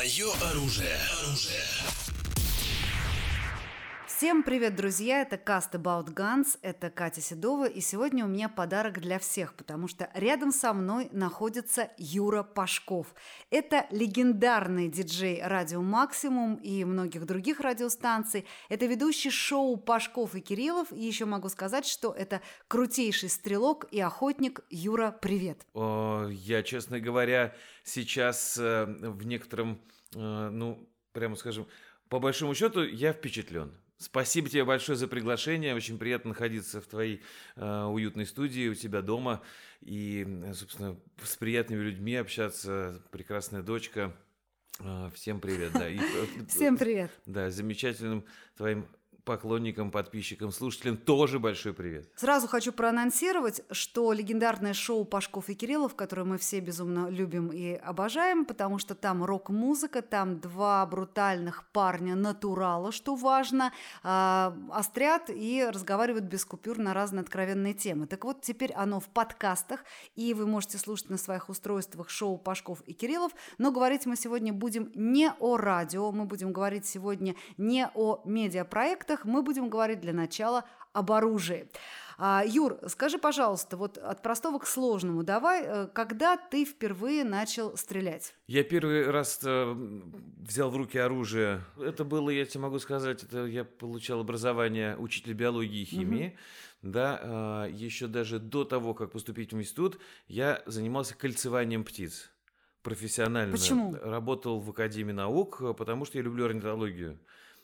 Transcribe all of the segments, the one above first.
Мое оружие. Оружие. Всем привет, друзья! Это Cast About Guns, это Катя Седова, и сегодня у меня подарок для всех, потому что рядом со мной находится Юра Пашков. Это легендарный диджей Радио Максимум и многих других радиостанций. Это ведущий шоу Пашков и Кириллов, и еще могу сказать, что это крутейший стрелок и охотник. Юра, привет! О, я, честно говоря, сейчас э, в некотором, э, ну, прямо скажем, по большому счету, я впечатлен. Спасибо тебе большое за приглашение. Очень приятно находиться в твоей э, уютной студии, у тебя дома. И, собственно, с приятными людьми общаться. Прекрасная дочка. Э, всем привет, да. И, э, Всем привет. Да, замечательным твоим поклонникам, подписчикам, слушателям тоже большой привет. Сразу хочу проанонсировать, что легендарное шоу Пашков и Кириллов, которое мы все безумно любим и обожаем, потому что там рок-музыка, там два брутальных парня натурала, что важно, э, острят и разговаривают без купюр на разные откровенные темы. Так вот, теперь оно в подкастах, и вы можете слушать на своих устройствах шоу Пашков и Кириллов, но говорить мы сегодня будем не о радио, мы будем говорить сегодня не о медиапроектах, мы будем говорить для начала об оружии. А, Юр, скажи, пожалуйста, вот от простого к сложному, давай, э, когда ты впервые начал стрелять? Я первый раз э, взял в руки оружие. Это было, я тебе могу сказать, это я получал образование учителя биологии и химии. Угу. Да, э, еще даже до того, как поступить в институт, я занимался кольцеванием птиц профессионально. Почему? Работал в Академии наук, потому что я люблю орнитологию.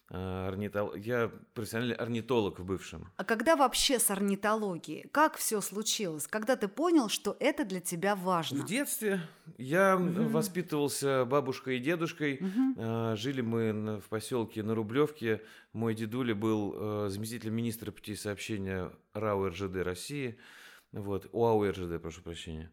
А, орнитол... Я профессиональный орнитолог в бывшем. А когда вообще с орнитологией? Как все случилось? Когда ты понял, что это для тебя важно? В детстве я угу. воспитывался бабушкой и дедушкой. Угу. Жили мы в поселке на Рублевке. Мой дедуля был э, заместителем министра путей сообщения РАО РЖД России. Вот, УАУ РЖД, прошу прощения.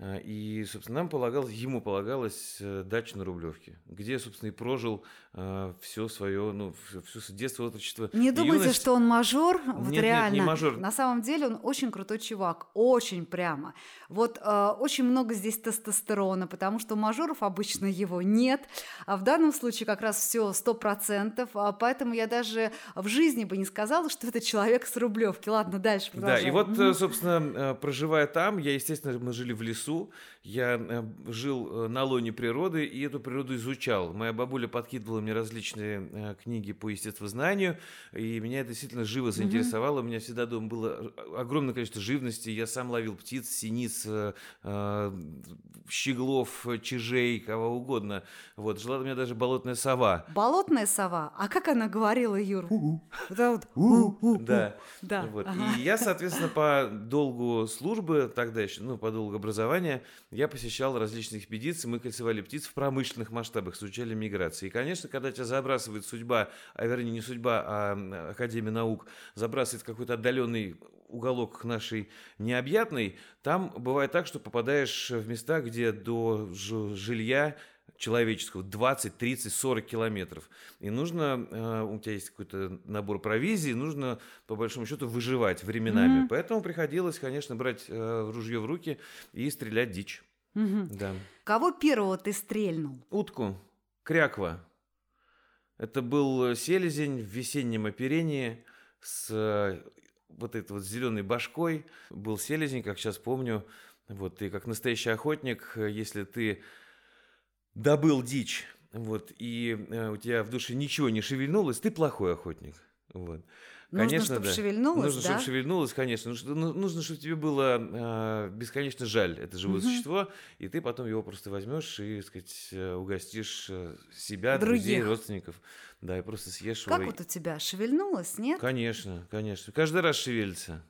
И, собственно, нам полагалось, ему полагалось э, дача на Рублевке, где, собственно, и прожил э, все свое, ну, все детство, отрочество. Не думайте, юность. что он мажор, вот нет, реально. Нет, не мажор. На самом деле он очень крутой чувак, очень прямо. Вот э, очень много здесь тестостерона, потому что у мажоров обычно его нет, а в данном случае как раз все сто процентов, а поэтому я даже в жизни бы не сказала, что это человек с Рублевки. Ладно, дальше продолжаем. Да, и вот, угу. собственно, проживая там, я, естественно, мы жили в лесу, я э, жил э, на лоне природы и эту природу изучал. Моя бабуля подкидывала мне различные э, книги по естествознанию, и меня это действительно живо заинтересовало. Mm-hmm. У меня всегда дома было огромное количество живности. Я сам ловил птиц, синиц, щеглов, чижей, кого угодно. Вот, жила у меня даже болотная сова. Болотная сова? А как она говорила, Юр? Да. Да. Вот. И я, соответственно, по долгу службы тогда еще, ну, по долгу образования, образования я посещал различные экспедиции, мы кольцевали птиц в промышленных масштабах, изучали миграции. И, конечно, когда тебя забрасывает судьба, а вернее не судьба, а Академия наук, забрасывает какой-то отдаленный уголок нашей необъятной, там бывает так, что попадаешь в места, где до жилья человеческого 20, 30, 40 километров. И нужно, э, у тебя есть какой-то набор провизии, нужно, по большому счету, выживать временами. Mm-hmm. Поэтому приходилось, конечно, брать э, ружье в руки и стрелять дичь. Mm-hmm. Да. Кого первого ты стрельнул? Утку, кряква. Это был селезень в весеннем оперении с э, вот этой вот зеленой башкой. Был селезень, как сейчас помню. Вот, и как настоящий охотник, если ты добыл дичь, вот, и э, у тебя в душе ничего не шевельнулось, ты плохой охотник. Вот. Нужно, конечно, чтобы да. шевельнулось, Нужно, да? чтобы шевельнулось, конечно. Ну, нужно, чтобы тебе было э, бесконечно жаль это живое угу. существо, и ты потом его просто возьмешь и, так сказать, э, угостишь э, себя, Других. друзей, родственников. Да, и просто съешь как его. Как вот у тебя? Шевельнулось, нет? Конечно, конечно. Каждый раз шевелится.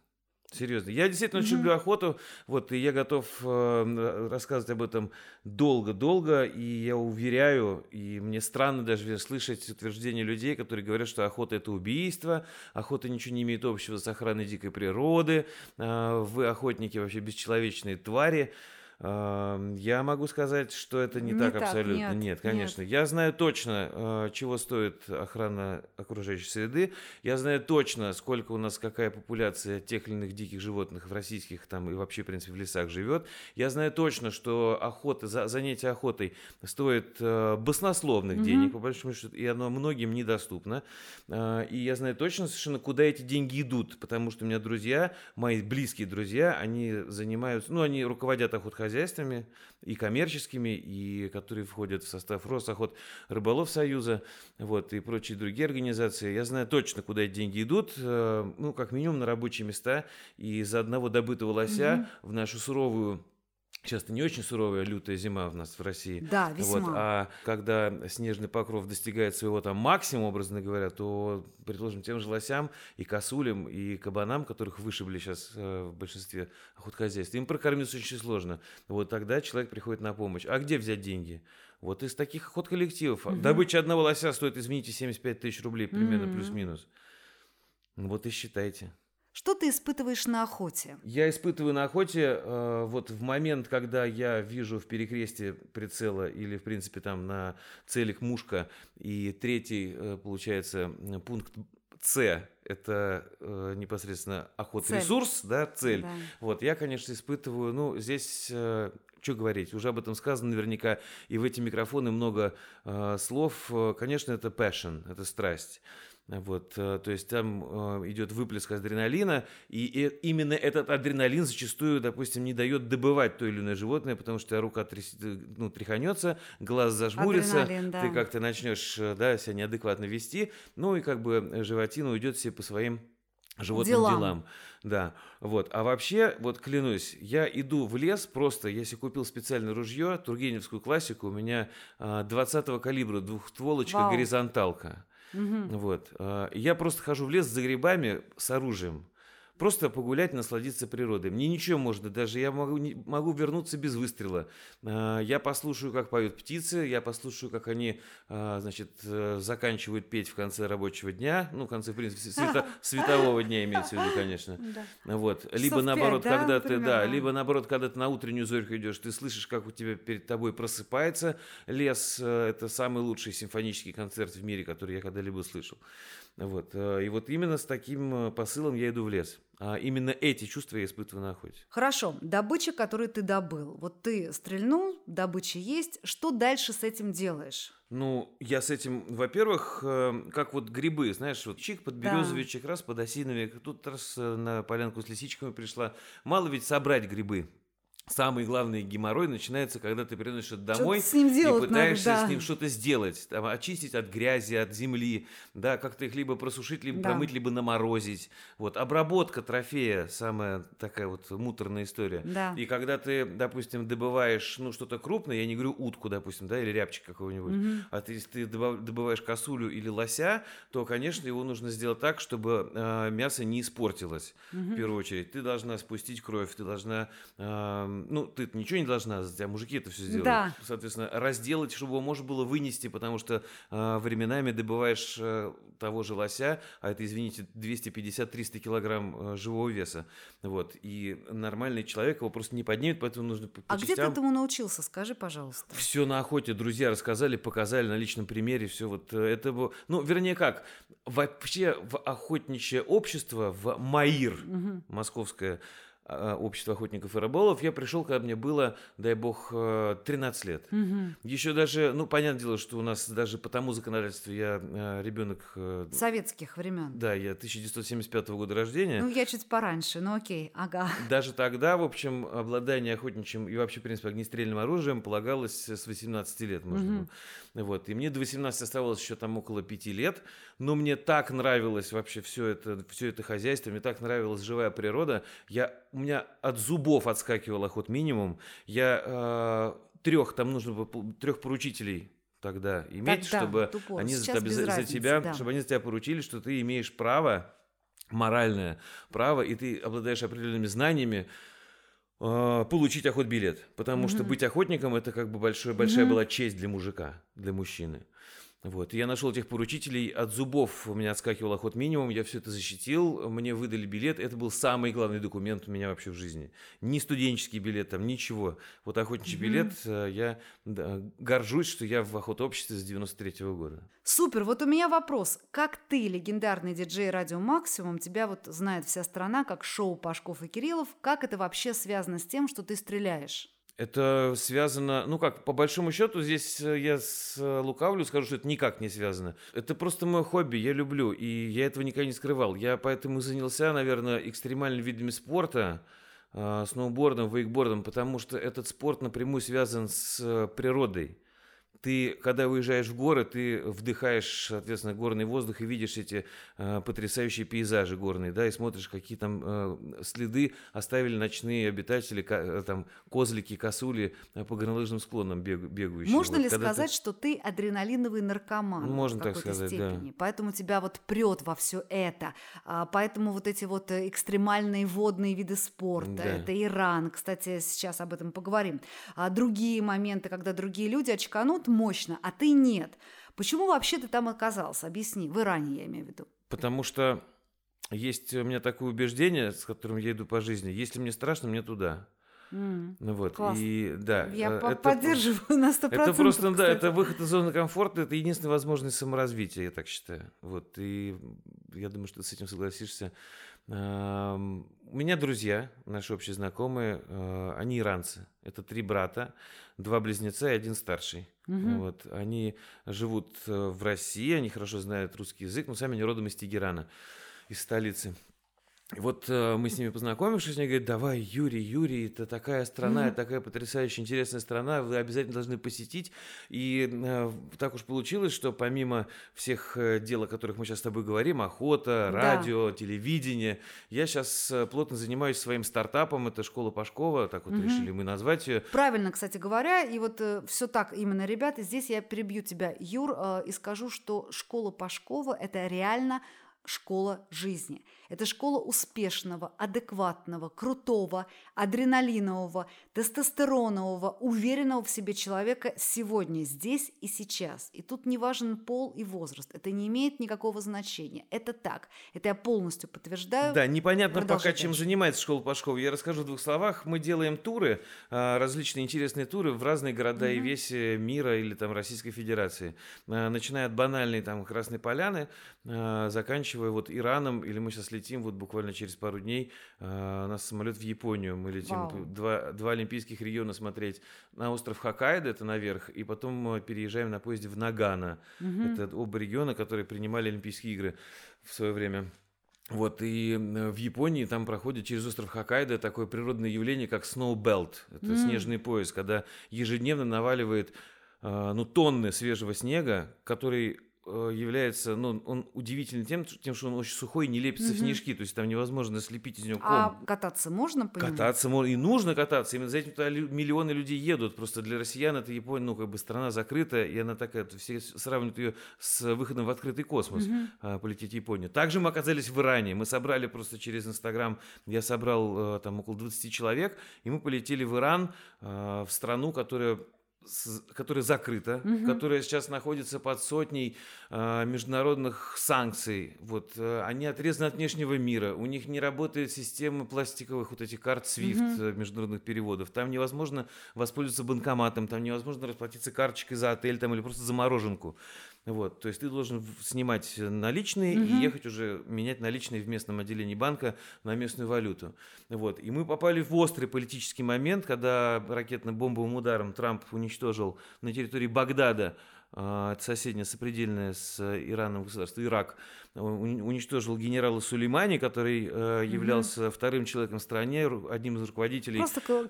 Серьезно. Я действительно очень mm-hmm. люблю охоту. Вот, и я готов э, рассказывать об этом долго-долго. И я уверяю, и мне странно даже слышать утверждения людей, которые говорят, что охота это убийство, охота ничего не имеет общего с охраной дикой природы, э, вы охотники вообще бесчеловечные твари. Я могу сказать, что это не, не так, так абсолютно. Нет, нет конечно. Нет. Я знаю точно, а, чего стоит охрана окружающей среды. Я знаю точно, сколько у нас какая популяция тех или иных диких животных в российских там и вообще, в принципе, в лесах живет. Я знаю точно, что охота, занятие охотой стоит а, баснословных mm-hmm. денег, по большому счету, и оно многим недоступно. А, и я знаю точно совершенно, куда эти деньги идут, потому что у меня друзья, мои близкие друзья, они занимаются, ну, они руководят охотхозяйством, хозяйствами, и коммерческими, и которые входят в состав Росохот Рыболов Союза, вот, и прочие другие организации. Я знаю точно, куда эти деньги идут, э, ну, как минимум на рабочие места, и за одного добытого лося mm-hmm. в нашу суровую Сейчас-то не очень суровая лютая зима у нас в России. Да, весьма. Вот, а когда снежный покров достигает своего там максимума, образно говоря, то, предложим, тем же лосям и косулям, и кабанам, которых вышибли сейчас э, в большинстве охотхозяйств, им прокормиться очень сложно. Вот тогда человек приходит на помощь. А где взять деньги? Вот из таких охотколлективов. Угу. Добыча одного лося стоит, извините, 75 тысяч рублей примерно, угу. плюс-минус. Вот и считайте. Что ты испытываешь на охоте? Я испытываю на охоте э, вот в момент, когда я вижу в перекрестии прицела или, в принципе, там на целях мушка, и третий, э, получается, пункт С это э, непосредственно охота-ресурс, да, цель. Да. Вот, я, конечно, испытываю, ну, здесь э, что говорить, уже об этом сказано наверняка, и в эти микрофоны много э, слов. Конечно, это passion, это страсть. Вот, э, то есть там э, идет выплеск адреналина, и, именно этот адреналин зачастую, допустим, не дает добывать то или иное животное, потому что рука тряс, э, ну, тряханется, глаз зажмурится, да. ты как-то начнешь да, себя неадекватно вести, ну и как бы животина уйдет себе по своим животным делам. делам. Да, вот. А вообще, вот клянусь, я иду в лес просто, если купил специальное ружье, Тургеневскую классику, у меня 20-го калибра двухстволочка, Вау. горизонталка. Угу. Вот. А, я просто хожу в лес за грибами с оружием. Просто погулять, насладиться природой. Мне ничего можно, даже я могу, могу вернуться без выстрела. А, я послушаю, как поют птицы, я послушаю, как они, а, значит, э, заканчивают петь в конце рабочего дня. Ну, в конце, в принципе, света, светового дня имеется в виду, конечно. Да. Вот. Либо наоборот, 5, когда да, ты, да, либо наоборот, когда ты на утреннюю зорьку идешь, ты слышишь, как у тебя перед тобой просыпается лес. Э, это самый лучший симфонический концерт в мире, который я когда-либо слышал. Вот. Э, и вот именно с таким посылом я иду в лес. А именно эти чувства я испытываю на охоте. Хорошо, добыча, которую ты добыл. Вот ты стрельнул, добыча есть. Что дальше с этим делаешь? Ну, я с этим, во-первых, э, как вот грибы, знаешь, вот чик под березовичек, да. раз под осиновик, тут раз э, на полянку с лисичками пришла. Мало ведь собрать грибы. Самый главный геморрой начинается, когда ты приносишь это домой с ним и пытаешься надо, да. с ним что-то сделать, там, очистить от грязи, от земли, да, как-то их либо просушить, либо да. промыть, либо наморозить. Вот обработка трофея самая такая вот муторная история. Да. И когда ты, допустим, добываешь, ну что-то крупное, я не говорю утку, допустим, да, или рябчик какого-нибудь, угу. а ты, если ты добываешь косулю или лося, то, конечно, его нужно сделать так, чтобы э, мясо не испортилось. Угу. В первую очередь, ты должна спустить кровь, ты должна э, ну, ты ничего не должна, а мужики это все сделают. Да. Соответственно, разделать, чтобы его можно было вынести, потому что э, временами добываешь э, того же лося, а это, извините, 250-300 килограмм э, живого веса. Вот. И нормальный человек его просто не поднимет, поэтому нужно по, А частям... где ты этому научился? Скажи, пожалуйста. Все на охоте. Друзья рассказали, показали на личном примере. Все вот э, это было... Ну, вернее как, вообще в охотничье общество, в МАИР, угу. московское, общества охотников и рыболов, я пришел, когда мне было, дай бог, 13 э, лет. Угу. Еще даже, ну, понятное дело, что у нас даже по тому законодательству я э, ребенок... Э, Советских времен. Да, я 1975 года рождения. Ну, я чуть пораньше, ну окей, ага. Даже тогда, в общем, обладание охотничьим и вообще, в принципе, огнестрельным оружием полагалось с 18 лет, можно угу. Вот, и мне до 18 оставалось еще там около 5 лет, но мне так нравилось вообще все это, все это хозяйство, мне так нравилась живая природа, я у меня от зубов отскакивал охот минимум. Я э, трех, там нужно было трех поручителей тогда иметь, тогда, чтобы тупо. они за, за, за тебя, да. чтобы они за тебя поручили, что ты имеешь право, моральное право, и ты обладаешь определенными знаниями, э, получить охот билет, потому mm-hmm. что быть охотником это как бы большой, большая mm-hmm. была честь для мужика, для мужчины. Вот. я нашел этих поручителей, от зубов у меня отскакивал охот минимум, я все это защитил, мне выдали билет, это был самый главный документ у меня вообще в жизни. Ни студенческий билет, там ничего. Вот охотничий mm-hmm. билет, э, я да, горжусь, что я в охотообществе с 93 -го года. Супер, вот у меня вопрос. Как ты, легендарный диджей Радио Максимум, тебя вот знает вся страна, как шоу Пашков и Кириллов, как это вообще связано с тем, что ты стреляешь? Это связано, ну как, по большому счету, здесь э, я с э, лукавлю скажу, что это никак не связано. Это просто мое хобби, я люблю, и я этого никогда не скрывал. Я поэтому занялся, наверное, экстремальными видами спорта, э, сноубордом, вейкбордом, потому что этот спорт напрямую связан с природой ты, когда уезжаешь в горы, ты вдыхаешь, соответственно, горный воздух и видишь эти э, потрясающие пейзажи горные, да, и смотришь, какие там э, следы оставили ночные обитатели, ко, там, козлики, косули э, по горнолыжным склонам бег, бегающие. Можно вот, ли сказать, ты... что ты адреналиновый наркоман? Можно так сказать, степени, да. Поэтому тебя вот прет во все это, а, поэтому вот эти вот э, экстремальные водные виды спорта, да. это Иран, кстати, сейчас об этом поговорим, а другие моменты, когда другие люди очканут, мощно, а ты нет. Почему вообще ты там оказался? Объясни. В Иране, я имею в виду. Потому что есть у меня такое убеждение, с которым я иду по жизни. Если мне страшно, мне туда. Mm, вот. Класс. И да, я э, это, поддерживаю на 100%. Это просто, кстати. да, это выход из зоны комфорта, это единственная возможность саморазвития, я так считаю. Вот. И я думаю, что ты с этим согласишься. У меня друзья, наши общие знакомые, э, они иранцы. Это три брата, два близнеца и один старший. Угу. Вот. Они живут э, в России, они хорошо знают русский язык, но сами они родом из Тегерана, из столицы. И вот э, мы с ними познакомившись, они говорят, давай, Юрий, Юрий, это такая страна, mm-hmm. это такая потрясающая, интересная страна, вы обязательно должны посетить. И э, так уж получилось, что помимо всех э, дел, о которых мы сейчас с тобой говорим, охота, радио, да. телевидение, я сейчас э, плотно занимаюсь своим стартапом, это школа Пашкова, так вот mm-hmm. решили мы назвать ее. Правильно, кстати говоря, и вот э, все так именно, ребята, здесь я перебью тебя, Юр, э, и скажу, что школа Пашкова – это реально школа жизни. Это школа успешного, адекватного, крутого, адреналинового, тестостеронового, уверенного в себе человека сегодня, здесь и сейчас. И тут не важен пол и возраст. Это не имеет никакого значения. Это так. Это я полностью подтверждаю. Да, непонятно пока, чем занимается школа Пашкова. Я расскажу в двух словах. Мы делаем туры, а, различные интересные туры в разные города угу. и веси мира или там Российской Федерации. А, начиная от банальной там Красной Поляны, а, заканчивая вот Ираном, или мы сейчас летим вот буквально через пару дней, у нас самолет в Японию. Мы летим два, два олимпийских региона смотреть. На остров Хоккайдо, это наверх, и потом мы переезжаем на поезде в Нагано. Угу. Это оба региона, которые принимали Олимпийские игры в свое время. Вот, и в Японии там проходит через остров Хоккайдо такое природное явление, как Snowbelt. Это mm. снежный пояс, когда ежедневно наваливает ну, тонны свежего снега, который Э, является, ну, он удивительный тем, тем, что он очень сухой не лепится угу. в снежки, то есть там невозможно слепить из него ком. А кататься можно по? Кататься можно, и нужно кататься, именно за этим туда миллионы людей едут, просто для россиян это Япония, ну, как бы страна закрытая, и она такая, все сравнивают ее с выходом в открытый космос, угу. а, полететь в Японию. Также мы оказались в Иране, мы собрали просто через Инстаграм, я собрал э, там около 20 человек, и мы полетели в Иран, а, в страну, которая которая закрыта, угу. которая сейчас находится под сотней э, международных санкций. Вот, э, они отрезаны от внешнего мира, у них не работает система пластиковых вот этих карт SWIFT угу. международных переводов. Там невозможно воспользоваться банкоматом, там невозможно расплатиться карточкой за отель там, или просто за мороженку. Вот, то есть ты должен снимать наличные угу. и ехать уже менять наличные в местном отделении банка на местную валюту. Вот, и мы попали в острый политический момент, когда ракетно-бомбовым ударом Трамп уничтожил на территории Багдада а, соседнее сопредельное с Ираном государство, Ирак, уничтожил генерала Сулеймани, который э, являлся угу. вторым человеком в стране, одним из руководителей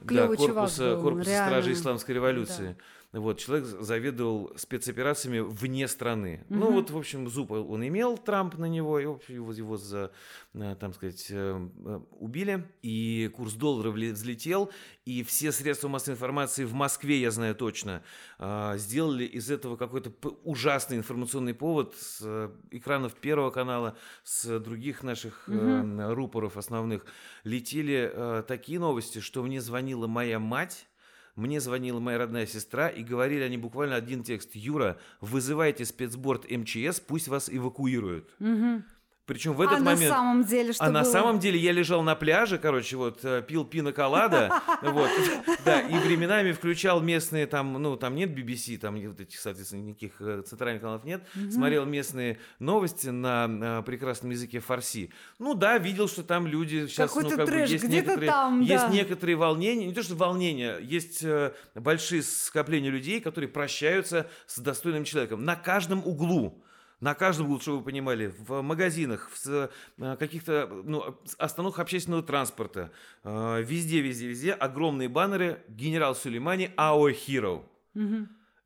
да, корпуса, был, корпуса стражей Исламской революции. Да. Вот, человек заведовал спецоперациями вне страны. Угу. Ну, вот, в общем, зуб он имел, Трамп на него, и его, его за, э, там сказать, э, э, убили. И курс доллара взлетел, и все средства массовой информации в Москве, я знаю точно, сделали из этого какой-то ужасный информационный повод с экранов Первого канала, с других наших угу. рупоров основных. Летели такие новости, что мне звонила моя мать, мне звонила моя родная сестра, и говорили они буквально один текст. «Юра, вызывайте спецборд МЧС, пусть вас эвакуируют». Угу. Причем в этот а момент... на самом деле что А было? на самом деле я лежал на пляже, короче, вот, э, пил пино колада, вот, да, и временами включал местные там, ну, там нет BBC, там вот этих, соответственно, никаких э, центральных каналов нет, смотрел местные новости на, на прекрасном языке фарси. Ну да, видел, что там люди сейчас, ну, как бы, есть некоторые, есть некоторые волнения, не то что волнения, есть э, большие скопления людей, которые прощаются с достойным человеком на каждом углу. На каждом чтобы вы понимали, в магазинах, в э, каких-то ну, остановках общественного транспорта, э, везде, везде, везде огромные баннеры «Генерал Сулеймани Our Hero».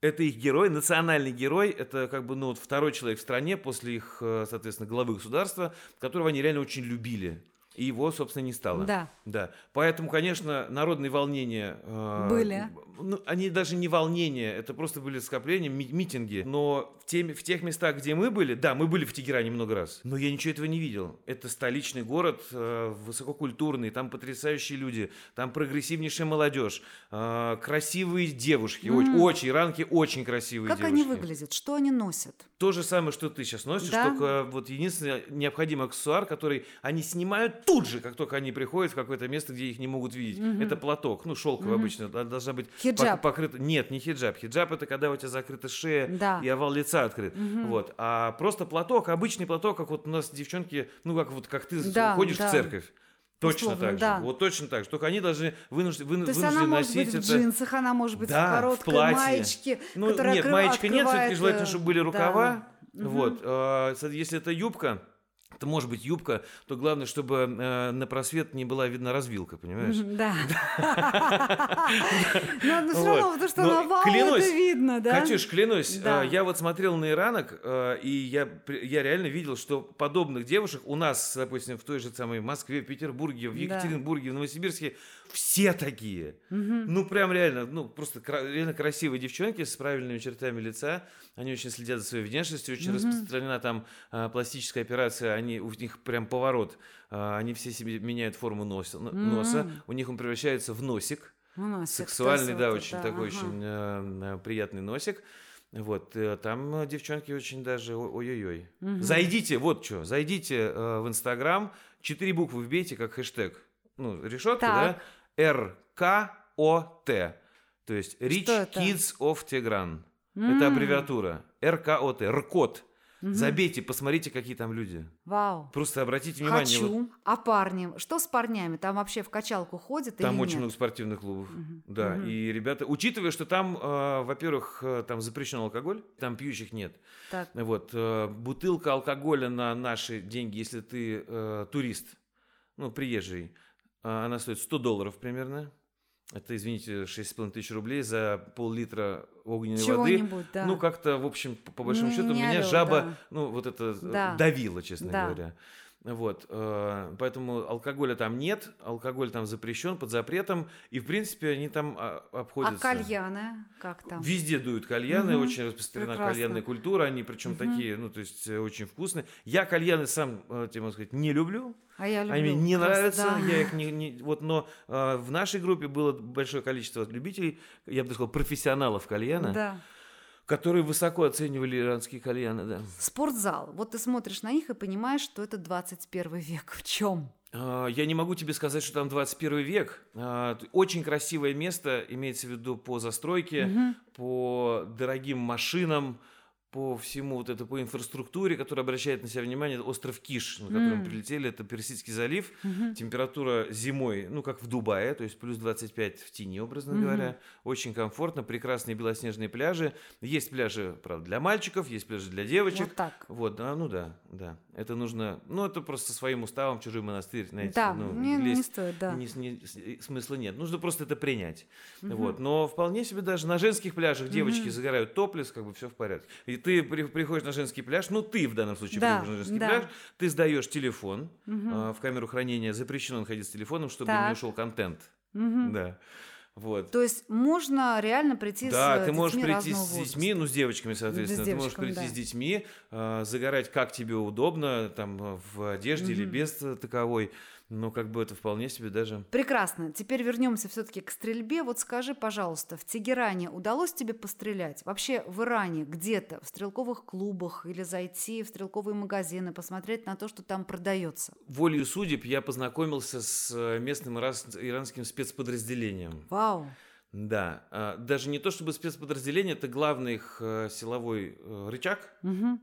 Это их герой, национальный герой, это как бы ну, вот второй человек в стране после их, э, соответственно, главы государства, которого они реально очень любили. И его, собственно, не стало. Да. Да. Поэтому, конечно, народные волнения... э, Были. Ну, они даже не волнения, это просто были скопления, ми- митинги. Но в, теми, в тех местах, где мы были, да, мы были в Тегеране много раз, но я ничего этого не видел. Это столичный город, э, высококультурный, там потрясающие люди, там прогрессивнейшая молодежь, э, красивые девушки, очень, очень, иранки очень красивые Как девушки. они выглядят? Что они носят? То же самое, что ты сейчас носишь, Да? только вот единственный необходимый аксессуар, который они снимают тут же, как только они приходят в какое-то место, где их не могут видеть. Это платок, ну, шелковый обычно, да, должна быть Хиджаб. пок- покрыта. Нет, не хиджаб. Хиджаб это когда у тебя закрыта шея Да. и овал лица открыт. Вот. А просто платок, обычный платок, как вот у нас девчонки, ну, как вот как ты Да, ходишь да. в церковь. Точно Условно, так же. да. Вот точно так же. Только они должны вынуждены, вынуждены То есть она может быть в это. джинсах, она может быть Да, в в короткой платье. маечке, Ну, которая нет, маечка нет, все-таки открывает, желательно, э, чтобы были да. рукава. Вот. э, со- Если это юбка, это может быть юбка, то главное, чтобы э, на просвет не была видна развилка, понимаешь? Да. Но все равно, потому что Но на вау клянусь, это видно, да? Катюш, клянусь, э, я вот смотрел на иранок, э, и я, реально видел, что подобных девушек у нас, допустим, в той же самой Москве, Петербурге, в. Екатеринбурге, в Новосибирске, все такие. Ну, прям реально, ну, просто реально красивые девчонки с правильными чертами лица. Они очень следят за своей внешностью, очень распространена там а, пластическая операция, они, у них прям поворот. А, они все себе меняют форму носа, н- носа. у них он превращается в носик. У нас всех Сексуальный, да, вот очень это, такой ага. очень э, э, приятный носик. Вот, э, там э, девчонки очень даже ой-ой-ой. Зайдите, вот что, зайдите э, в Инстаграм, четыре буквы вбейте как хэштег. Ну, решетка, Так. да? РКОТ. То есть Rich это? Kids of Tehran. Это аббревиатура. РКОТ, РКОТ. Забейте, посмотрите, какие там люди. Вау. Просто обратите внимание. вот Хочу. А парни? Что с парнями? Там вообще в качалку ходят Там или очень нет? много спортивных клубов. Да, и ребята, учитывая, что там, э, во-первых, э, там запрещен алкоголь, там пьющих нет. Так. Вот, э, бутылка алкоголя на наши деньги, если ты э, турист, ну, приезжий, она стоит 100 долларов примерно. Это, извините, 6,5 тысяч рублей за пол-литра огненной воды. Да. Ну, как-то, в общем, по, по большому Не- счету, не меня орёт, жаба, да. ну, вот это э, Да. давила, честно Да. говоря. Вот, э, поэтому алкоголя там нет, алкоголь там запрещен, под запретом, и, в принципе, они там а, А обходятся. кальяны? Как там? Везде дуют кальяны, Мгм. очень распространена Прекрасно. кальянная культура, они причем такие, ну, то есть э, очень вкусные. Я кальяны сам, э, тебе могу сказать, не люблю, А я люблю. они мне не раз, нравятся, да. я их не, не- вот, но э, в нашей группе было большое количество любителей, я бы сказал, профессионалов кальяна, Да. Которые высоко оценивали иранские кальяны, да. Спортзал. Вот ты смотришь на них и понимаешь, что это 21 век. В чем? А, Я не могу тебе сказать, что там 21 век. А, Очень красивое место, имеется в виду по застройке, по дорогим машинам, по всему вот это, по инфраструктуре, которая обращает на себя внимание. Остров Киш, на который мы прилетели, это Персидский залив. Температура зимой, ну, как в Дубае, то есть плюс 25 в тени, образно говоря. Очень комфортно, прекрасные белоснежные пляжи. Есть пляжи, правда, для мальчиков, есть пляжи для девочек. Вот так. Вот, да, ну да, да. Это нужно, ну это просто своим уставом чужой монастырь, знаете, Да, ну, не, не лезть стоит, да. не- не- с- смысла нет. Нужно просто это принять. Вот. Но вполне себе даже на женских пляжах девочки загорают топлес, как бы все в порядке. И ты при- приходишь на женский пляж, ну ты в данном случае Да, приходишь на женский да. пляж, ты сдаешь телефон а, в камеру хранения, запрещено находиться с телефоном, чтобы Так. не ушел контент. Да. Вот. То есть можно реально прийти Да, с ты э, можешь детьми прийти с возраста. детьми, ну, с девочками, соответственно. с ты можешь прийти да. с детьми, э, загорать как тебе удобно, там, э, в одежде или без э, таковой. Но как бы это вполне себе даже... Прекрасно. Теперь вернемся все-таки к стрельбе. Вот скажи, пожалуйста, в Тегеране удалось тебе пострелять? Вообще в Иране где-то, в стрелковых клубах или зайти в стрелковые магазины, посмотреть на то, что там продается? Волею судеб я познакомился с э, местным иранским спецподразделением. Вау! Да, а, даже не то чтобы спецподразделение, это главный их э, силовой э, рычаг угу.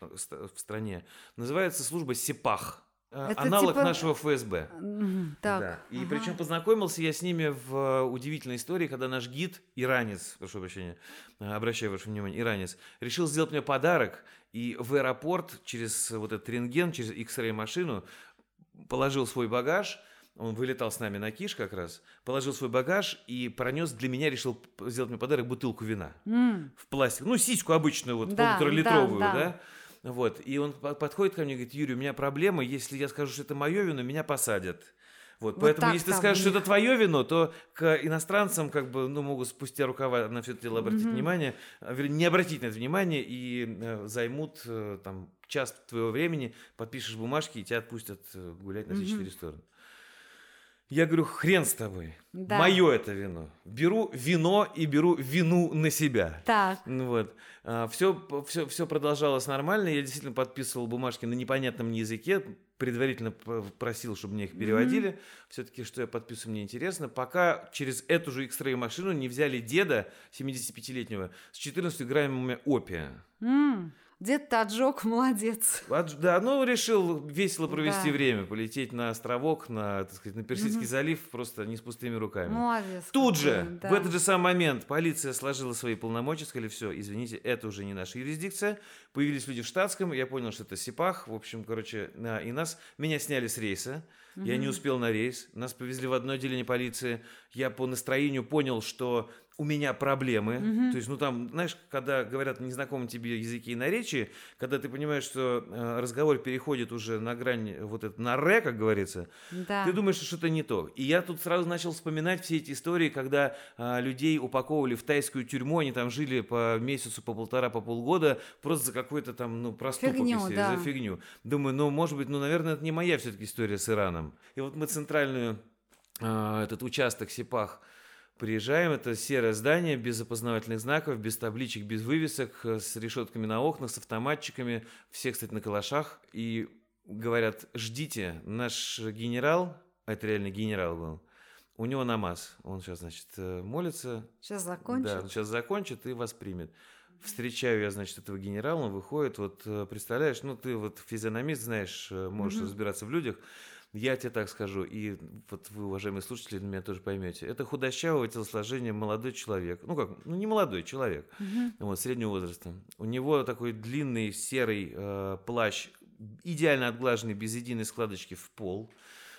в стране. Называется служба СИПАХ. Э, это аналог типа... нашего ФСБ. Так. Да. И ага. причем познакомился я с ними в э, удивительной истории, когда наш гид, иранец, прошу прощения, э, обращаю ваше внимание, иранец, решил сделать мне подарок, и в аэропорт через вот этот рентген, через X-ray машину положил свой багаж, он вылетал с нами на Киш как раз, положил свой багаж и пронес для меня, решил сделать мне подарок бутылку вина mm. в пластик. Ну, сиську обычную, вот да, полуторалитровую, да, да. да? Вот, и он подходит ко мне и говорит, Юрий, у меня проблема, если я скажу, что это мое вино, меня посадят. Вот, вот поэтому, если ты скажешь, что это твое вино, то к иностранцам как бы, ну, могут спустя рукава на все это дело обратить mm-hmm. внимание, а, не обратить на это внимание и э, займут э, там час твоего времени, подпишешь бумажки и тебя отпустят э, гулять на все mm-hmm. четыре стороны. Я говорю, хрен с тобой. Да. Мое это вино. Беру вино и беру вину на себя. Так. Ну вот. А, все, все, все продолжалось нормально. Я действительно подписывал бумажки на непонятном языке. Предварительно просил, чтобы мне их переводили. Mm-hmm. Все-таки, что я подписываю, мне интересно. Пока через эту же X-Ray машину не взяли деда 75-летнего с 14 граммами опия. Mm. Дед-то отжег, молодец. Да, ну, решил весело провести да. время, полететь на островок, на, так сказать, на Персидский угу. залив, просто не с пустыми руками. Молодец. Тут же, да. в этот же самый момент, полиция сложила свои полномочия, сказали, все, извините, это уже не наша юрисдикция. Появились люди в штатском, я понял, что это Сипах, в общем, короче, и нас, меня сняли с рейса. Угу. Я не успел на рейс. Нас повезли в одно отделение полиции. Я по настроению понял, что у меня проблемы. Угу. То есть, ну там, знаешь, когда говорят незнакомые тебе языки и наречия, когда ты понимаешь, что э, разговор переходит уже на грань вот это на ре, как говорится, да. ты думаешь, что что-то не то. И я тут сразу начал вспоминать все эти истории, когда э, людей упаковывали в тайскую тюрьму, они там жили по месяцу, по полтора, по полгода, просто за какой-то там, ну, проступок, фигню, если, да. за фигню. Думаю, ну, может быть, ну, наверное, это не моя все-таки история с Ираном. И вот мы центральную, э, этот участок Сипах, Приезжаем, это серое здание, без опознавательных знаков, без табличек, без вывесок, э, с решетками на окнах, с автоматчиками, все, кстати, на калашах. И говорят, ждите, наш генерал, а это реально генерал был, у него намаз. Он сейчас, значит, э, молится. Сейчас закончит. Да, сейчас закончит и вас примет. Встречаю я, значит, этого генерала, он выходит, вот, э, представляешь, ну, ты вот физиономист, знаешь, можешь mm-hmm. разбираться в людях. Я тебе так скажу, и вот вы, уважаемые слушатели, меня тоже поймете. Это худощавого телосложения молодой человек. Ну как, ну не молодой человек, угу. вот, среднего возраста. У него такой длинный серый э, плащ, идеально отглаженный, без единой складочки в пол.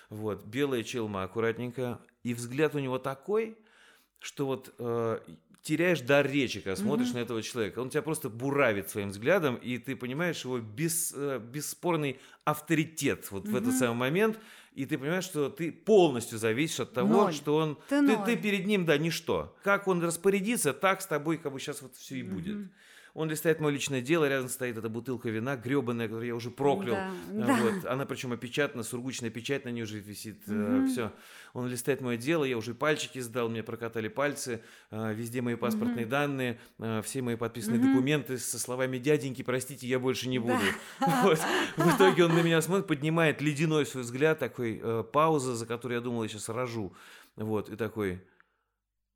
Вот, белая челма аккуратненько. И взгляд у него такой, что вот э, теряешь дар речи, когда смотришь mm-hmm. на этого человека. Он тебя просто буравит своим взглядом, и ты понимаешь его бес, э, бесспорный авторитет вот mm-hmm. в этот самый момент, и ты понимаешь, что ты полностью зависишь от того, ноль. что он... Ты, ты, ты перед ним, да, ничто. Как он распорядится, так с тобой как бы сейчас вот все и будет. Mm-hmm. Он листает мое личное дело, рядом стоит эта бутылка вина, гребаная, которую я уже проклял. Да, вот. да. Она причем опечатана, сургучная печать на ней уже висит. Угу. Э, все. Он листает мое дело, я уже пальчики сдал, мне прокатали пальцы, э, везде мои паспортные угу. данные, э, все мои подписанные угу. документы со словами «дяденьки, простите, я больше не буду». Да. Вот. В итоге он на меня смотрит, поднимает ледяной свой взгляд, такой э, пауза, за которую я думал, я сейчас рожу. Вот, и такой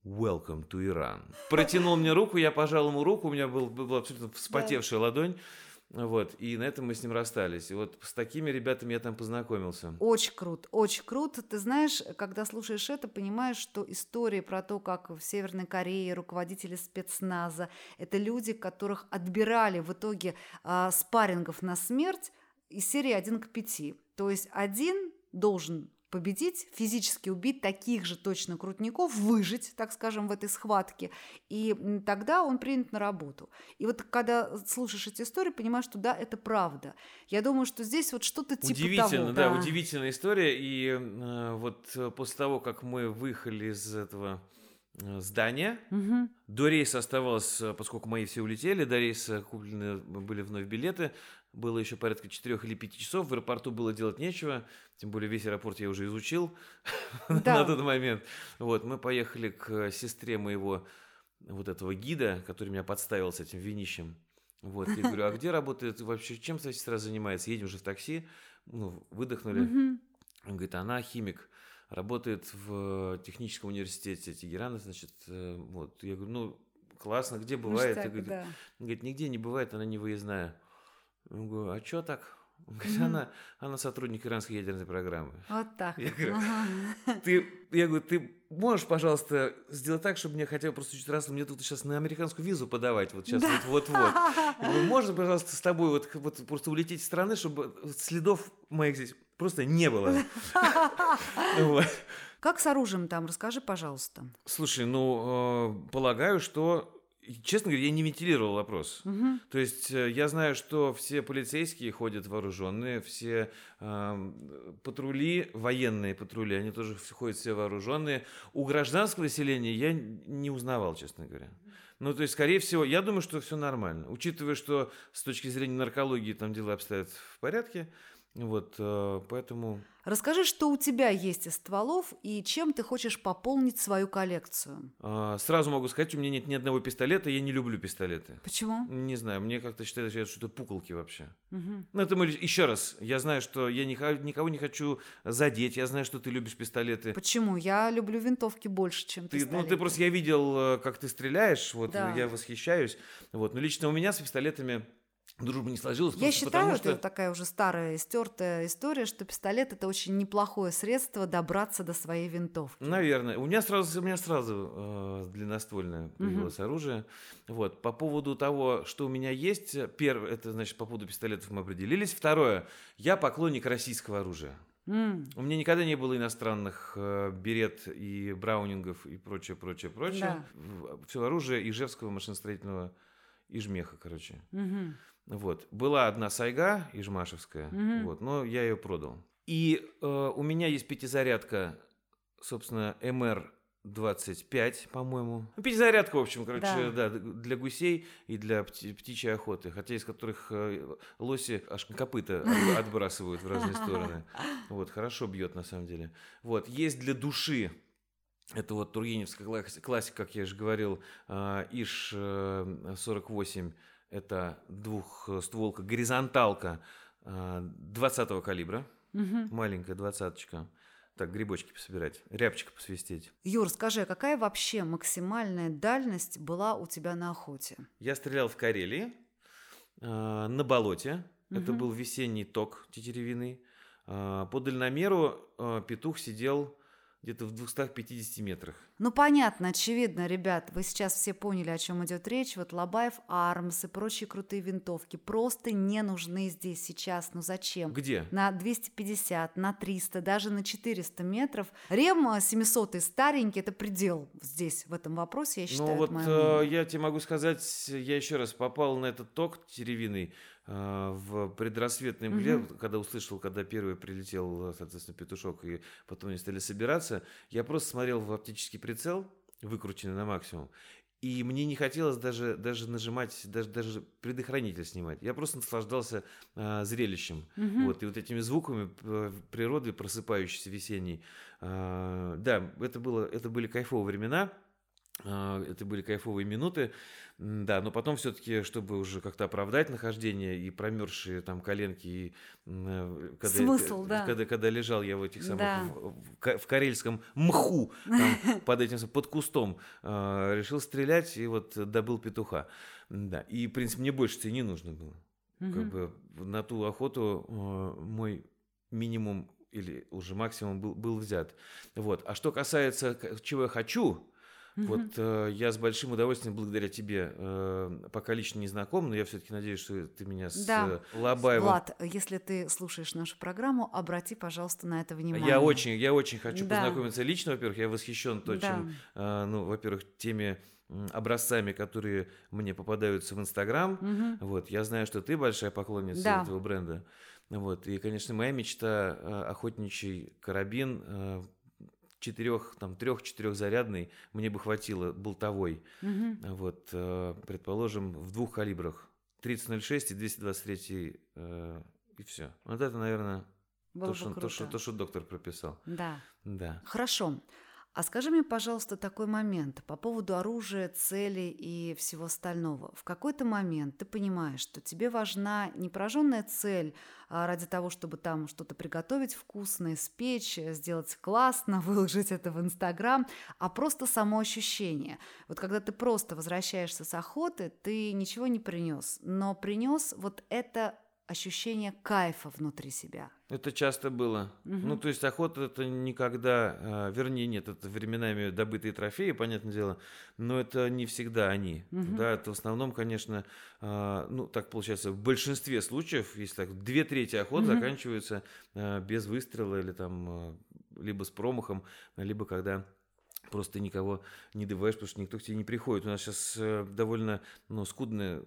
Welcome to Iran. Протянул мне руку, я пожал ему руку, у меня был, была абсолютно вспотевшая да. ладонь. Вот, и на этом мы с ним расстались. И вот с такими ребятами я там познакомился. Очень круто, очень круто. Ты знаешь, когда слушаешь это, понимаешь, что история про то, как в Северной Корее руководители спецназа, это люди, которых отбирали в итоге э, спаррингов на смерть из серии 1 к 5. То есть один должен победить, физически убить таких же точно крутников, выжить, так скажем, в этой схватке, и тогда он принят на работу. И вот когда слушаешь эти истории, понимаешь, что да, это правда. Я думаю, что здесь вот что-то типа Удивительно, того. да, да, удивительная история. И э, вот после того, как мы выехали из этого э, здание. Угу. До рейса оставалось, э, поскольку мои все улетели, до рейса куплены были вновь билеты. Было еще порядка четырех или пяти часов. В аэропорту было делать нечего. Тем более весь аэропорт я уже изучил да. на тот момент. Вот, мы поехали к сестре моего вот этого гида, который меня подставил с этим винищем. Вот, я говорю, а где работает вообще, чем твоя сестра занимается? Едем уже в такси, ну, выдохнули. Он говорит, она химик, работает в техническом университете Тегерана, значит, э, вот. Я говорю, ну, классно, где бывает? Ништяк, говорит, да. говорит, нигде не бывает, она не выездная. Я говорю, а что так? Говорит, она, она сотрудник иранской ядерной программы. Вот так. Я говорю, ага. ты, я говорю, ты можешь, пожалуйста, сделать так, чтобы мне хотя бы просто чуть раз, мне тут сейчас на американскую визу подавать, вот сейчас, да. вот, вот, вот. можно, пожалуйста, с тобой вот, вот просто улететь из страны, чтобы следов моих здесь просто не было. Как с оружием там? Расскажи, пожалуйста. Слушай, ну, э, полагаю, что Честно говоря, я не вентилировал вопрос. Угу. То есть э, я знаю, что все полицейские ходят вооруженные, все э, патрули, военные патрули, они тоже ходят все вооруженные. У гражданского населения я не узнавал, честно говоря. Ну, то есть, скорее всего, я думаю, что все нормально. Учитывая, что с точки зрения наркологии там дела обстоят в порядке, вот, э, поэтому... Расскажи, что у тебя есть из стволов и чем ты хочешь пополнить свою коллекцию. А, сразу могу сказать, у меня нет ни одного пистолета, я не люблю пистолеты. Почему? Не знаю, мне как-то считается, что это пуколки вообще. Угу. Ну, это мы еще раз. Я знаю, что я никого не хочу задеть, я знаю, что ты любишь пистолеты. Почему? Я люблю винтовки больше, чем ты, пистолеты. Ну, ты просто, я видел, э, как ты стреляешь, вот, да. я восхищаюсь. Вот, но лично у меня с пистолетами дружба не сложилась. Я считаю, что... это такая уже старая, стертая история, что пистолет это очень неплохое средство добраться до своей винтовки. Наверное. У меня сразу, у меня сразу э, длинноствольное появилось угу. оружие. Вот. По поводу того, что у меня есть, первое, это значит, по поводу пистолетов мы определились. Второе, я поклонник российского оружия. Mm. У меня никогда не было иностранных э, берет и браунингов и прочее, прочее, прочее. Да. Все оружие Ижевского машиностроительного Ижмеха, короче. Угу. Вот. Была одна сайга ижмашевская, угу. вот, но я ее продал. И э, у меня есть пятизарядка, собственно, МР 25, по-моему. Ну, пятизарядка, в общем, короче, да. да, для гусей и для пти- птичьей охоты, хотя из которых э, лоси аж копыта отбрасывают в разные стороны. Вот, хорошо бьет на самом деле. Вот, есть для души это вот Тургеневская классика, как я уже говорил, э, ИШ-48 это двухстволка, горизонталка 20 калибра, угу. маленькая двадцаточка. Так, грибочки пособирать, рябчика посвистеть. Юр, скажи, а какая вообще максимальная дальность была у тебя на охоте? Я стрелял в Карелии, э, на болоте. Угу. Это был весенний ток тетеревиный. Э, по дальномеру э, петух сидел где-то в 250 метрах. Ну, понятно, очевидно, ребят, вы сейчас все поняли, о чем идет речь. Вот Лобаев Армс и прочие крутые винтовки просто не нужны здесь сейчас. Ну, зачем? Где? На 250, на 300, даже на 400 метров. Рем 700 старенький, это предел здесь, в этом вопросе, я ну считаю. Ну, вот э, я тебе могу сказать, я еще раз попал на этот ток теревиный, а, в предрассветной мгле, угу. когда услышал, когда первый прилетел, соответственно, петушок, и потом они стали собираться, я просто смотрел в оптический прицел, выкрученный на максимум, и мне не хотелось даже, даже нажимать, даже, даже предохранитель снимать. Я просто наслаждался а, зрелищем. Угу. Вот, и вот этими звуками природы, просыпающейся весенней. А, да, это, было, это были кайфовые времена. А, это были кайфовые минуты, да, но потом все-таки, чтобы уже как-то оправдать нахождение и промерзшие там коленки, и, э, когда, Смысл, да. Когда, когда лежал я в этих самых, да. в, в, карельском мху, там, под этим, под кустом, а, решил стрелять и вот добыл петуха. Да, и, в принципе, мне больше не нужно было. Угу. Как бы на ту охоту а, мой минимум или уже максимум был, был взят. Вот. А что касается чего я хочу, вот э, я с большим удовольствием, благодаря тебе, э, пока лично не знаком, но я все-таки надеюсь, что ты меня с да. э, Лобаевым... Влад, если ты слушаешь нашу программу, обрати, пожалуйста, на это внимание. Я очень, я очень хочу да. познакомиться лично, во-первых, я восхищен то, да. э, ну, во-первых, теми образцами, которые мне попадаются в Инстаграм. Угу. Вот, я знаю, что ты большая поклонница да. этого бренда. Вот, и, конечно, моя мечта э, охотничий карабин э, четырех, там, трех-четырех зарядный мне бы хватило болтовой. Угу. Вот, э, предположим, в двух калибрах. 30.06 и 223 э, и все. Вот это, наверное, то, что, то, что, то, что доктор прописал. Да. Да. Хорошо. А скажи мне, пожалуйста, такой момент по поводу оружия, цели и всего остального. В какой-то момент ты понимаешь, что тебе важна не пораженная цель а ради того, чтобы там что-то приготовить вкусное, спечь, сделать классно, выложить это в Инстаграм, а просто само ощущение. Вот когда ты просто возвращаешься с охоты, ты ничего не принес, но принес вот это ощущение кайфа внутри себя. Это часто было. Угу. Ну, то есть охота это никогда, э, вернее, нет, это временами добытые трофеи, понятное дело, но это не всегда они. Угу. Да, это в основном, конечно, э, ну, так получается, в большинстве случаев, если так, две трети охот угу. заканчиваются э, без выстрела или там либо с промахом, либо когда просто никого не добываешь, потому что никто к тебе не приходит. У нас сейчас э, довольно ну, скудная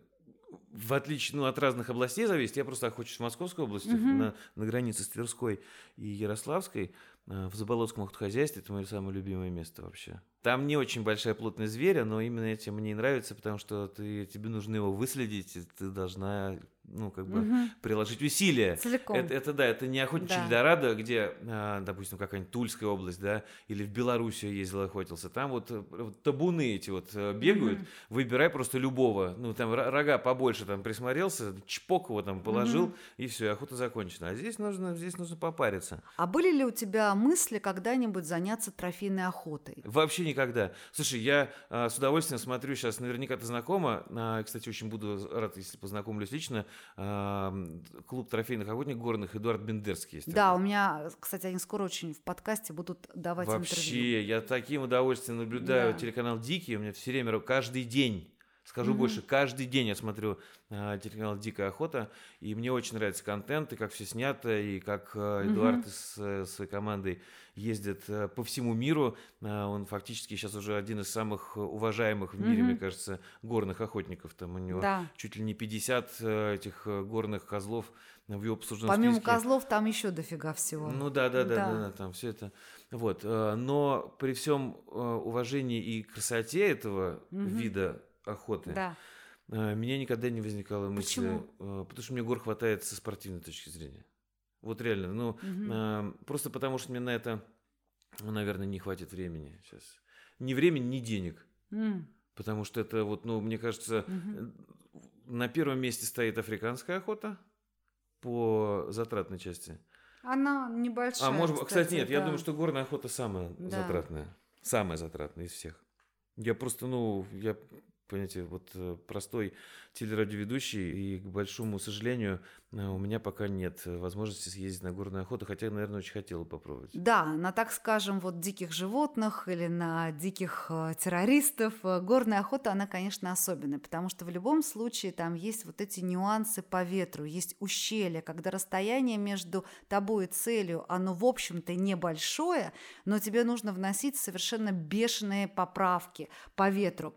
в отличие ну, от разных областей зависит, я просто охочусь в Московской области, угу. на, на границе с Тверской и Ярославской, э, в Заболотском охотхозяйстве, это мое самое любимое место вообще. Там не очень большая плотность зверя, но именно этим мне и нравится, потому что ты, тебе нужно его выследить, ты должна ну, как бы угу. приложить усилия. Целиком. Это, это да, это не охотничий да. Эльдорадо, где, а, допустим, какая-нибудь Тульская область, да, или в Белоруссию ездил, охотился. Там вот, э, вот табуны эти вот э, бегают, угу. выбирай просто любого, ну, там рога побольше там присмотрелся, чпок его там положил, угу. и все, охота закончена. А здесь нужно, здесь нужно попариться. А были ли у тебя мысли когда-нибудь заняться трофейной охотой? Вообще никогда. Слушай, я а, с удовольствием смотрю сейчас, наверняка ты знакома, а, кстати, очень буду рад, если познакомлюсь лично, клуб трофейных охотников горных Эдуард Бендерский есть. Да, такой. у меня, кстати, они скоро очень в подкасте будут давать Вообще, интервью. Вообще, я таким удовольствием наблюдаю да. телеканал Дикий, у меня все время, каждый день Скажу mm-hmm. больше, каждый день я смотрю э, телеканал Дикая охота, и мне очень нравится контент, и как все снято, и как э, Эдуард mm-hmm. с э, своей командой ездит э, по всему миру. Э, он фактически сейчас уже один из самых уважаемых в мире, mm-hmm. мне кажется, горных охотников. Там у него да. чуть ли не 50 э, этих э, горных козлов в его послужном Помимо списке. козлов там еще дофига всего. Ну да, да, да, да, да, да там все это. Вот, э, но при всем э, уважении и красоте этого mm-hmm. вида охоты. Да. Меня никогда не возникало мысли, Почему? Потому что мне гор хватает со спортивной точки зрения. Вот реально, ну угу. просто потому что мне на это, наверное, не хватит времени сейчас. Ни времени, ни денег. Mm. Потому что это вот, ну, мне кажется, угу. на первом месте стоит африканская охота по затратной части. Она небольшая. А может, кстати, кстати нет, да. я думаю, что горная охота самая да. затратная, самая затратная из всех. Я просто, ну, я понимаете, вот э, простой телерадиоведущий, и, к большому сожалению, э, у меня пока нет возможности съездить на горную охоту, хотя, наверное, очень хотела попробовать. Да, на, так скажем, вот диких животных или на диких э, террористов горная охота, она, конечно, особенная, потому что в любом случае там есть вот эти нюансы по ветру, есть ущелье, когда расстояние между тобой и целью, оно, в общем-то, небольшое, но тебе нужно вносить совершенно бешеные поправки по ветру.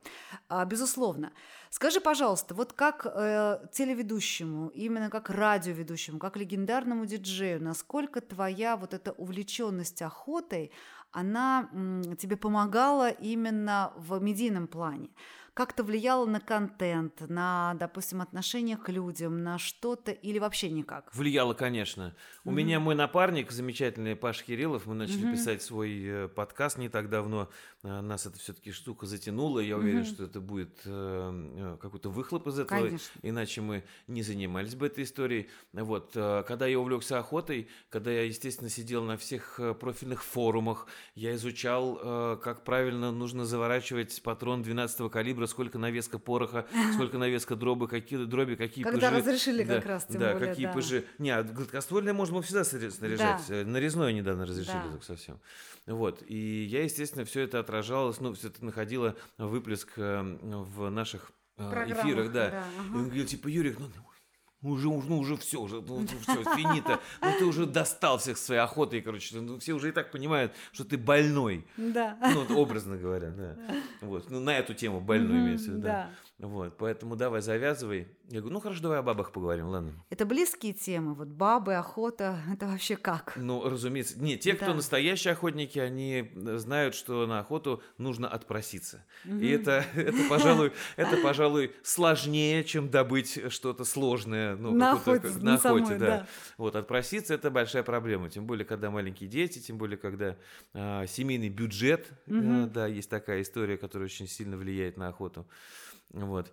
А, безусловно. Скажи, пожалуйста, вот как э, телеведущему, именно как радиоведущему, как легендарному диджею, насколько твоя вот эта увлеченность охотой, она м, тебе помогала именно в медийном плане? Как-то влияло на контент, на, допустим, отношение к людям, на что-то или вообще никак? Влияло, конечно. У mm-hmm. меня мой напарник, замечательный Паш Кириллов, мы начали mm-hmm. писать свой э, подкаст не так давно. Э, нас это все-таки штука затянула. Я уверен, mm-hmm. что это будет э, какой-то выхлоп из этого. Конечно. Иначе мы не занимались бы этой историей. Вот. Когда я увлекся охотой, когда я, естественно, сидел на всех профильных форумах, я изучал, как правильно нужно заворачивать патрон 12 калибра калибра, сколько навеска пороха, сколько навеска дробы, какие дроби, какие Когда пыжи. разрешили да, как раз, тем да, более, какие да. пыжи. Не, а гладкоствольное можно всегда снаряжать. Да. Э, нарезное недавно разрешили да. так совсем. Вот. И я, естественно, все это отражалось, ну, все это находило выплеск э, в наших э, эфирах, да. да ага. И он говорил, типа, Юрий, ну, уже, ну, уже все, уже, ну, все, финита. Ну, ты уже достал всех своей охотой, короче. Ну, все уже и так понимают, что ты больной. Да. Ну, вот, образно говоря, да. Вот. Ну, на эту тему больной имеется в виду, да. Вот, поэтому давай завязывай. Я говорю, ну хорошо, давай о бабах поговорим, ладно. Это близкие темы, вот бабы, охота, это вообще как? Ну, разумеется. Не, те, да. кто настоящие охотники, они знают, что на охоту нужно отпроситься. Угу. И это, это, пожалуй, это, пожалуй, сложнее, чем добыть что-то сложное. Ну, на охоте, на охоте да. да. Вот, отпроситься – это большая проблема. Тем более, когда маленькие дети, тем более, когда а, семейный бюджет, угу. а, да, есть такая история, которая очень сильно влияет на охоту. Вот.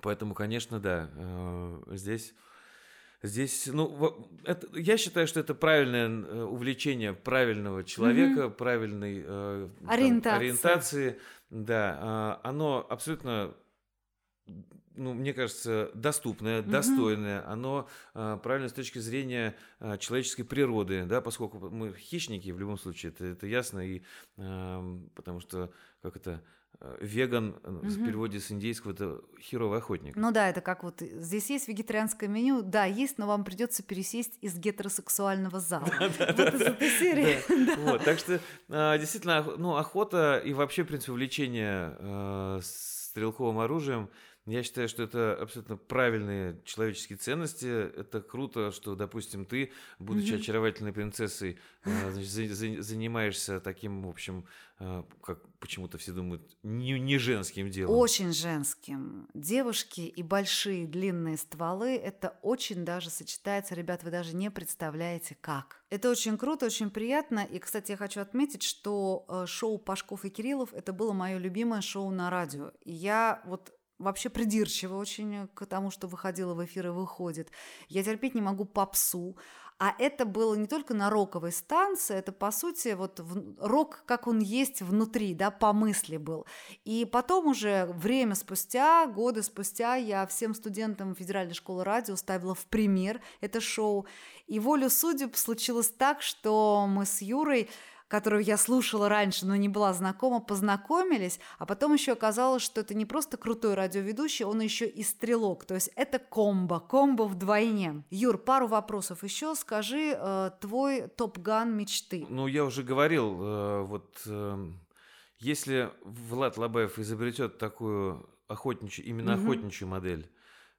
Поэтому, конечно, да, э, здесь... Здесь, ну, это, я считаю, что это правильное э, увлечение правильного человека, угу. правильной э, ориентации. ориентации. Да, э, оно абсолютно, ну, мне кажется, доступное, угу. достойное. Оно э, правильно с точки зрения э, человеческой природы, да, поскольку мы хищники в любом случае, это, это ясно, и э, потому что как это веган угу. в переводе с индейского это херовый охотник. Ну да, это как вот здесь есть вегетарианское меню, да, есть, но вам придется пересесть из гетеросексуального зала. Вот из этой серии. Так что действительно, ну охота и вообще, в принципе, увлечение э, стрелковым оружием я считаю, что это абсолютно правильные человеческие ценности. Это круто, что, допустим, ты, будучи mm-hmm. очаровательной принцессой, э, значит, за, занимаешься таким, в общем, э, как почему-то все думают, не, не женским делом. Очень женским. Девушки и большие длинные стволы, это очень даже сочетается. Ребят, вы даже не представляете, как. Это очень круто, очень приятно. И, кстати, я хочу отметить, что э, шоу Пашков и Кириллов это было мое любимое шоу на радио. И я вот вообще придирчива очень к тому, что выходила в эфир и выходит. Я терпеть не могу попсу. А это было не только на роковой станции, это, по сути, вот в, рок, как он есть внутри, да, по мысли был. И потом уже время спустя, годы спустя, я всем студентам Федеральной школы радио ставила в пример это шоу. И волю судеб случилось так, что мы с Юрой которую я слушала раньше, но не была знакома, познакомились, а потом еще оказалось, что это не просто крутой радиоведущий, он еще и стрелок, то есть это комбо, комбо вдвойне. Юр, пару вопросов еще, скажи э, твой топ-ган мечты. Ну, я уже говорил, э, вот э, если Влад Лобаев изобретет такую охотничью, именно угу. охотничью модель,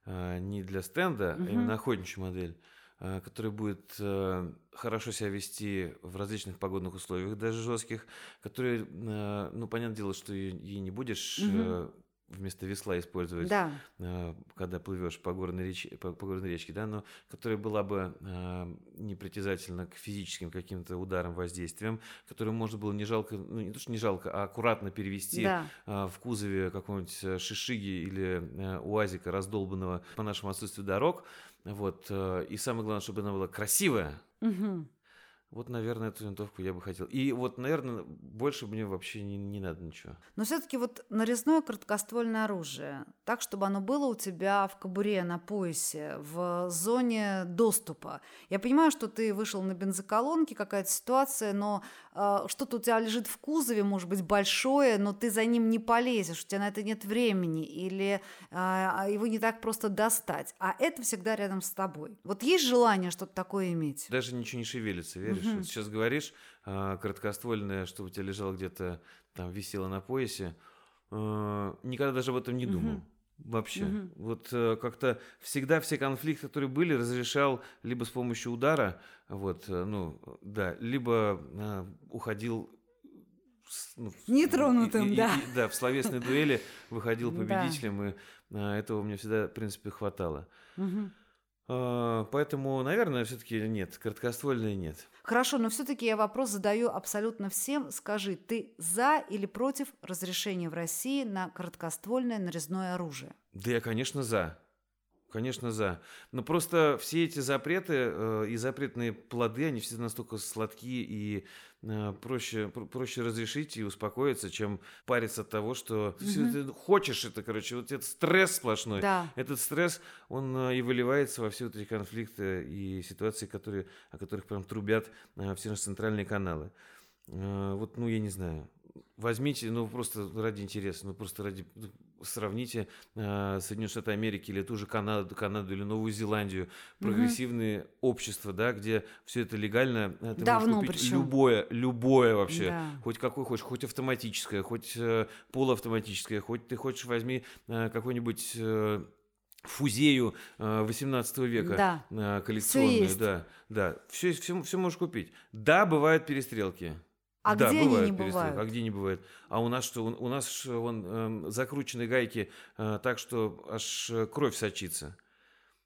э, не для стенда, угу. а именно охотничью модель, который будет э, хорошо себя вести в различных погодных условиях, даже жестких, который, э, ну, понятное дело, что ей не будешь угу. вместо весла использовать, да. когда плывешь по горной, реч... по, по горной речке, да, но которая была бы непритязательна к физическим каким-то ударам, воздействиям, которую можно было не жалко, ну, не то, что не жалко, а аккуратно перевести да. в кузове какого-нибудь шишиги или уазика, раздолбанного по нашему отсутствию дорог, вот. Э, и самое главное, чтобы она была красивая. Угу. Вот, наверное, эту винтовку я бы хотел. И вот, наверное, больше мне вообще не, не надо ничего. Но все-таки вот нарезное короткоствольное оружие, так, чтобы оно было у тебя в кобуре, на поясе, в зоне доступа. Я понимаю, что ты вышел на бензоколонке, какая-то ситуация, но э, что-то у тебя лежит в кузове, может быть, большое, но ты за ним не полезешь, у тебя на это нет времени, или э, его не так просто достать. А это всегда рядом с тобой. Вот есть желание что-то такое иметь? Даже ничего не шевелится, веришь? Угу. Вот сейчас говоришь, э, короткоствольное, что у тебя лежало где-то там, висело на поясе. Э, никогда даже об этом не думал. Угу. Вообще. Угу. Вот э, как-то всегда все конфликты, которые были, разрешал либо с помощью удара, вот, э, ну, да, либо э, уходил ну, нетронутым, и, да. И, да, в словесной дуэли выходил победителем, и а, этого мне всегда, в принципе, хватало. Угу. А, поэтому, наверное, все-таки нет, короткоствольные нет. Хорошо, но все-таки я вопрос задаю абсолютно всем. Скажи, ты за или против разрешения в России на короткоствольное нарезное оружие? Да я, конечно, за. Конечно, за. Но просто все эти запреты э, и запретные плоды, они все настолько сладкие и проще, про, проще разрешить и успокоиться, чем париться от того, что угу. ты хочешь это, короче, вот этот стресс сплошной. Да. Этот стресс, он э, и выливается во все вот эти конфликты и ситуации, которые, о которых прям трубят э, все наши центральные каналы. Э, вот, ну, я не знаю. Возьмите, ну, просто ради интереса, ну, просто ради... Сравните э, Соединенные Штаты Америки или ту же Канаду, Канаду или Новую Зеландию, прогрессивные угу. общества, да, где все это легально, ты Давно можешь купить причем. любое, любое вообще, Да. хоть какой хочешь, хоть автоматическое, хоть э, полуавтоматическое, хоть ты хочешь возьми э, какой-нибудь э, фузею э, 18 века Да. э, коллекционную, есть. да, да, все, все, все можешь купить. Да, бывают перестрелки. А да, где они бывают не перестрелки. бывают? А где не бывает? А у нас что? У, у нас вон, эм, закручены гайки э, так, что аж э, кровь сочится.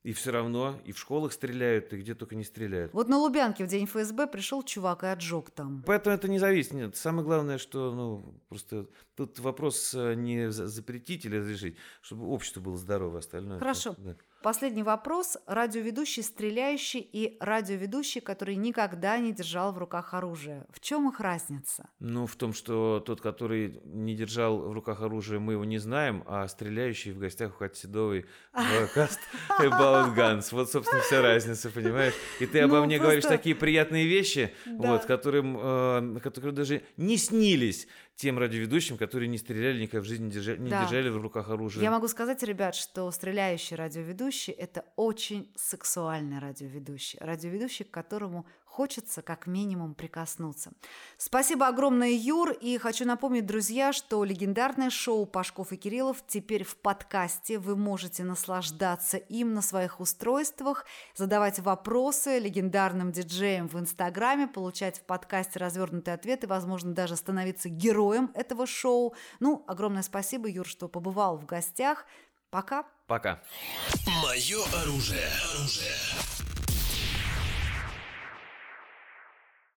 И все равно и в школах стреляют, и где только не стреляют. Вот на Лубянке в день ФСБ пришел чувак и отжег там. Поэтому это не зависит. Нет, самое главное, что ну просто тут вопрос э, не за- запретить или разрешить, чтобы общество было здорово, остальное. Хорошо. да. Последний вопрос. Радиоведущий стреляющий и радиоведущий, который никогда не держал в руках оружие. В чем их разница? Ну, в том, что тот, который не держал в руках оружие, мы его не знаем, а стреляющий в гостях у Кати Седовой подкаст About Guns. Вот, собственно, вся разница, понимаешь? И ты обо Ну, мне говоришь такие приятные вещи, Да. вот, которым, э, которые даже не снились тем радиоведущим, которые не стреляли никогда в жизни, не держали, не Да. держали в руках оружие. Я могу сказать, ребят, что стреляющий радиоведущий – это очень сексуальный радиоведущий. Радиоведущий, к которому хочется как минимум прикоснуться. Спасибо огромное, Юр. И хочу напомнить, друзья, что легендарное шоу «Пашков и Кириллов» теперь в подкасте. Вы можете наслаждаться им на своих устройствах, задавать вопросы легендарным диджеям в Инстаграме, получать в подкасте развернутые ответы, возможно, даже становиться героем этого шоу. Ну, огромное спасибо, Юр, что побывал в гостях. Пока. Пока. Мое оружие. Оружие.